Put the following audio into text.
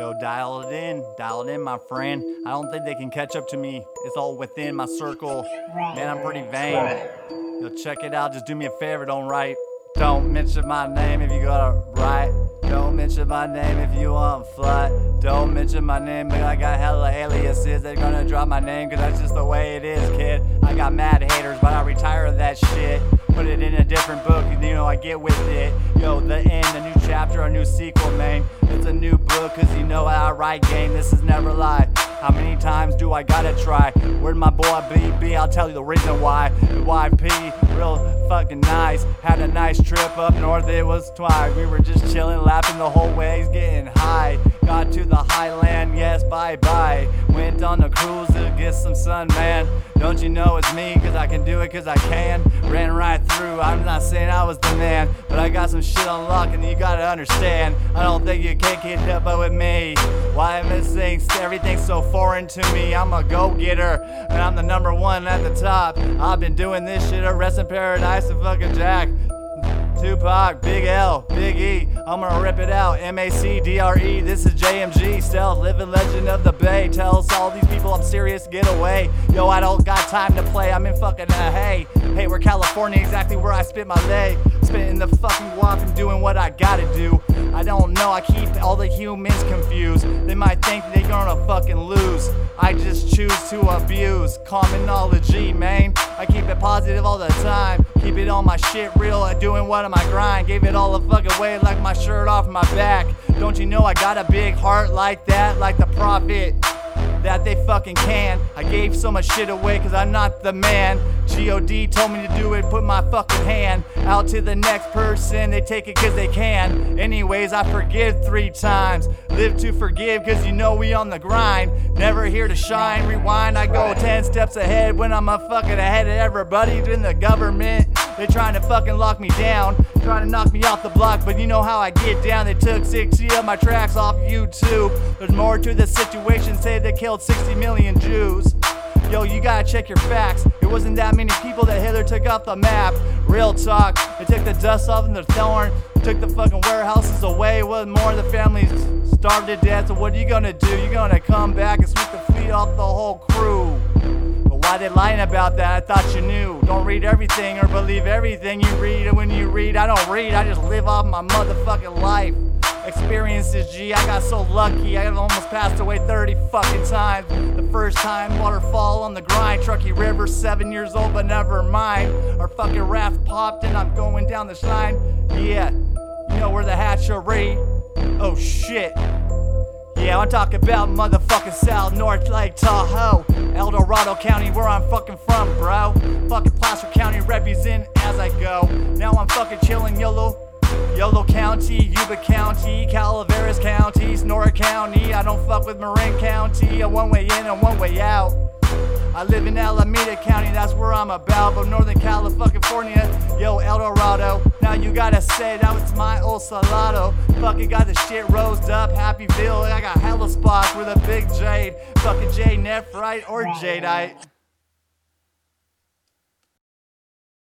Yo, dial it in, dial it in, my friend. I don't think they can catch up to me. It's all within my circle. Man, I'm pretty vain. Yo, check it out. Just do me a favor, don't write. Don't mention my name if you gotta write. Don't mention my name if you want flight. Don't mention my name, but I got hella aliases. They're gonna drop my name, cause that's just the way it is, kid. I got mad haters, but I retire that shit. Put it in a different book, you know I get with it. Yo, the end, a new chapter, a new sequel, cause you know how I write game. This is never lie. How many times do I gotta try? Where'd my boy BB? I'll tell you the reason why. YP, real fucking nice. Had a nice trip up north, it was twice. We were just chilling, laughing the whole way, getting high. Got to the highland, yes, bye bye. Went on a cruise to get some sun, man. Don't you know it's me, cause I can do it, cause I can. Ran right through, I'm not saying I was the man, but I got some shit on lock, and you gotta understand. I don't think you can keep up with me. Why am I saying everything's so foreign to me? I'm a go getter, and I'm the number one at the top. I've been doing this shit at Rest in Paradise and fucking Jack. Tupac, Big L, Big E. I'm gonna rip it out. M A C D R E. This is JMG, stealth, living legend of the Bay. Tells all these people I'm serious, get away. Yo, I don't got time to play. I'm in fucking uh, hey, hey, we're California, exactly where I spit my leg. Spitting the fucking walk and doing what I gotta do. I don't know, I keep all the humans confused. They might think they're gonna fucking lose. I just choose to abuse commonology, man. I keep it positive all the time. Keep it on my shit real, doing what on my grind. Gave it all the fucking way like my shirt off my back. Don't you know I got a big heart like that, like the prophet? that they fucking can. I gave so much shit away cause I'm not the man. God told me to do it, put my fucking hand out to the next person. They take it cause they can. Anyways, I forgive three times. Live to forgive cause you know we on the grind. Never here to shine, rewind. I go 10 steps ahead when I'm a fucking ahead of everybody in the government. They trying to fucking lock me down, trying to knock me off the block, but you know how I get down. They took 60 of my tracks off YouTube. There's more to the situation, say they killed 60 million Jews. Yo, you gotta check your facts. It wasn't that many people that Hitler took off the map. Real talk. They took the dust off in the thorn, took the fucking warehouses away. What more? Of the families starved to death. So what are you gonna do? You're gonna come back and sweep the feet off the whole crew. But why they lying about that? I thought you knew. Read everything or believe everything you read. And when you read, I don't read. I just live off my motherfucking life experiences, G. I got so lucky, I almost passed away 30 fucking times. The first time, waterfall on the grind, Truckee River, seven years old, but never mind. Our fucking raft popped and I'm going down the shine. Yeah, you know where the hatchery. Oh shit. Yeah, I'm talking about motherfucking South North Lake Tahoe, El Dorado County, where I'm fucking from, bro. Fucking Placer County represent as I go. Now I'm fucking chilling YOLO. Yolo County, Yuba County, Calaveras County, Sonora County. I don't fuck with Marin County. A one way in and one way out. I live in Alameda County, that's where I'm about. But Northern California, yo, El Dorado. You gotta say that was my old Salado. Fucking got the shit rosed up, Happyville. I got hella spots with a big jade. Fucking J Nephrite or Jadeite.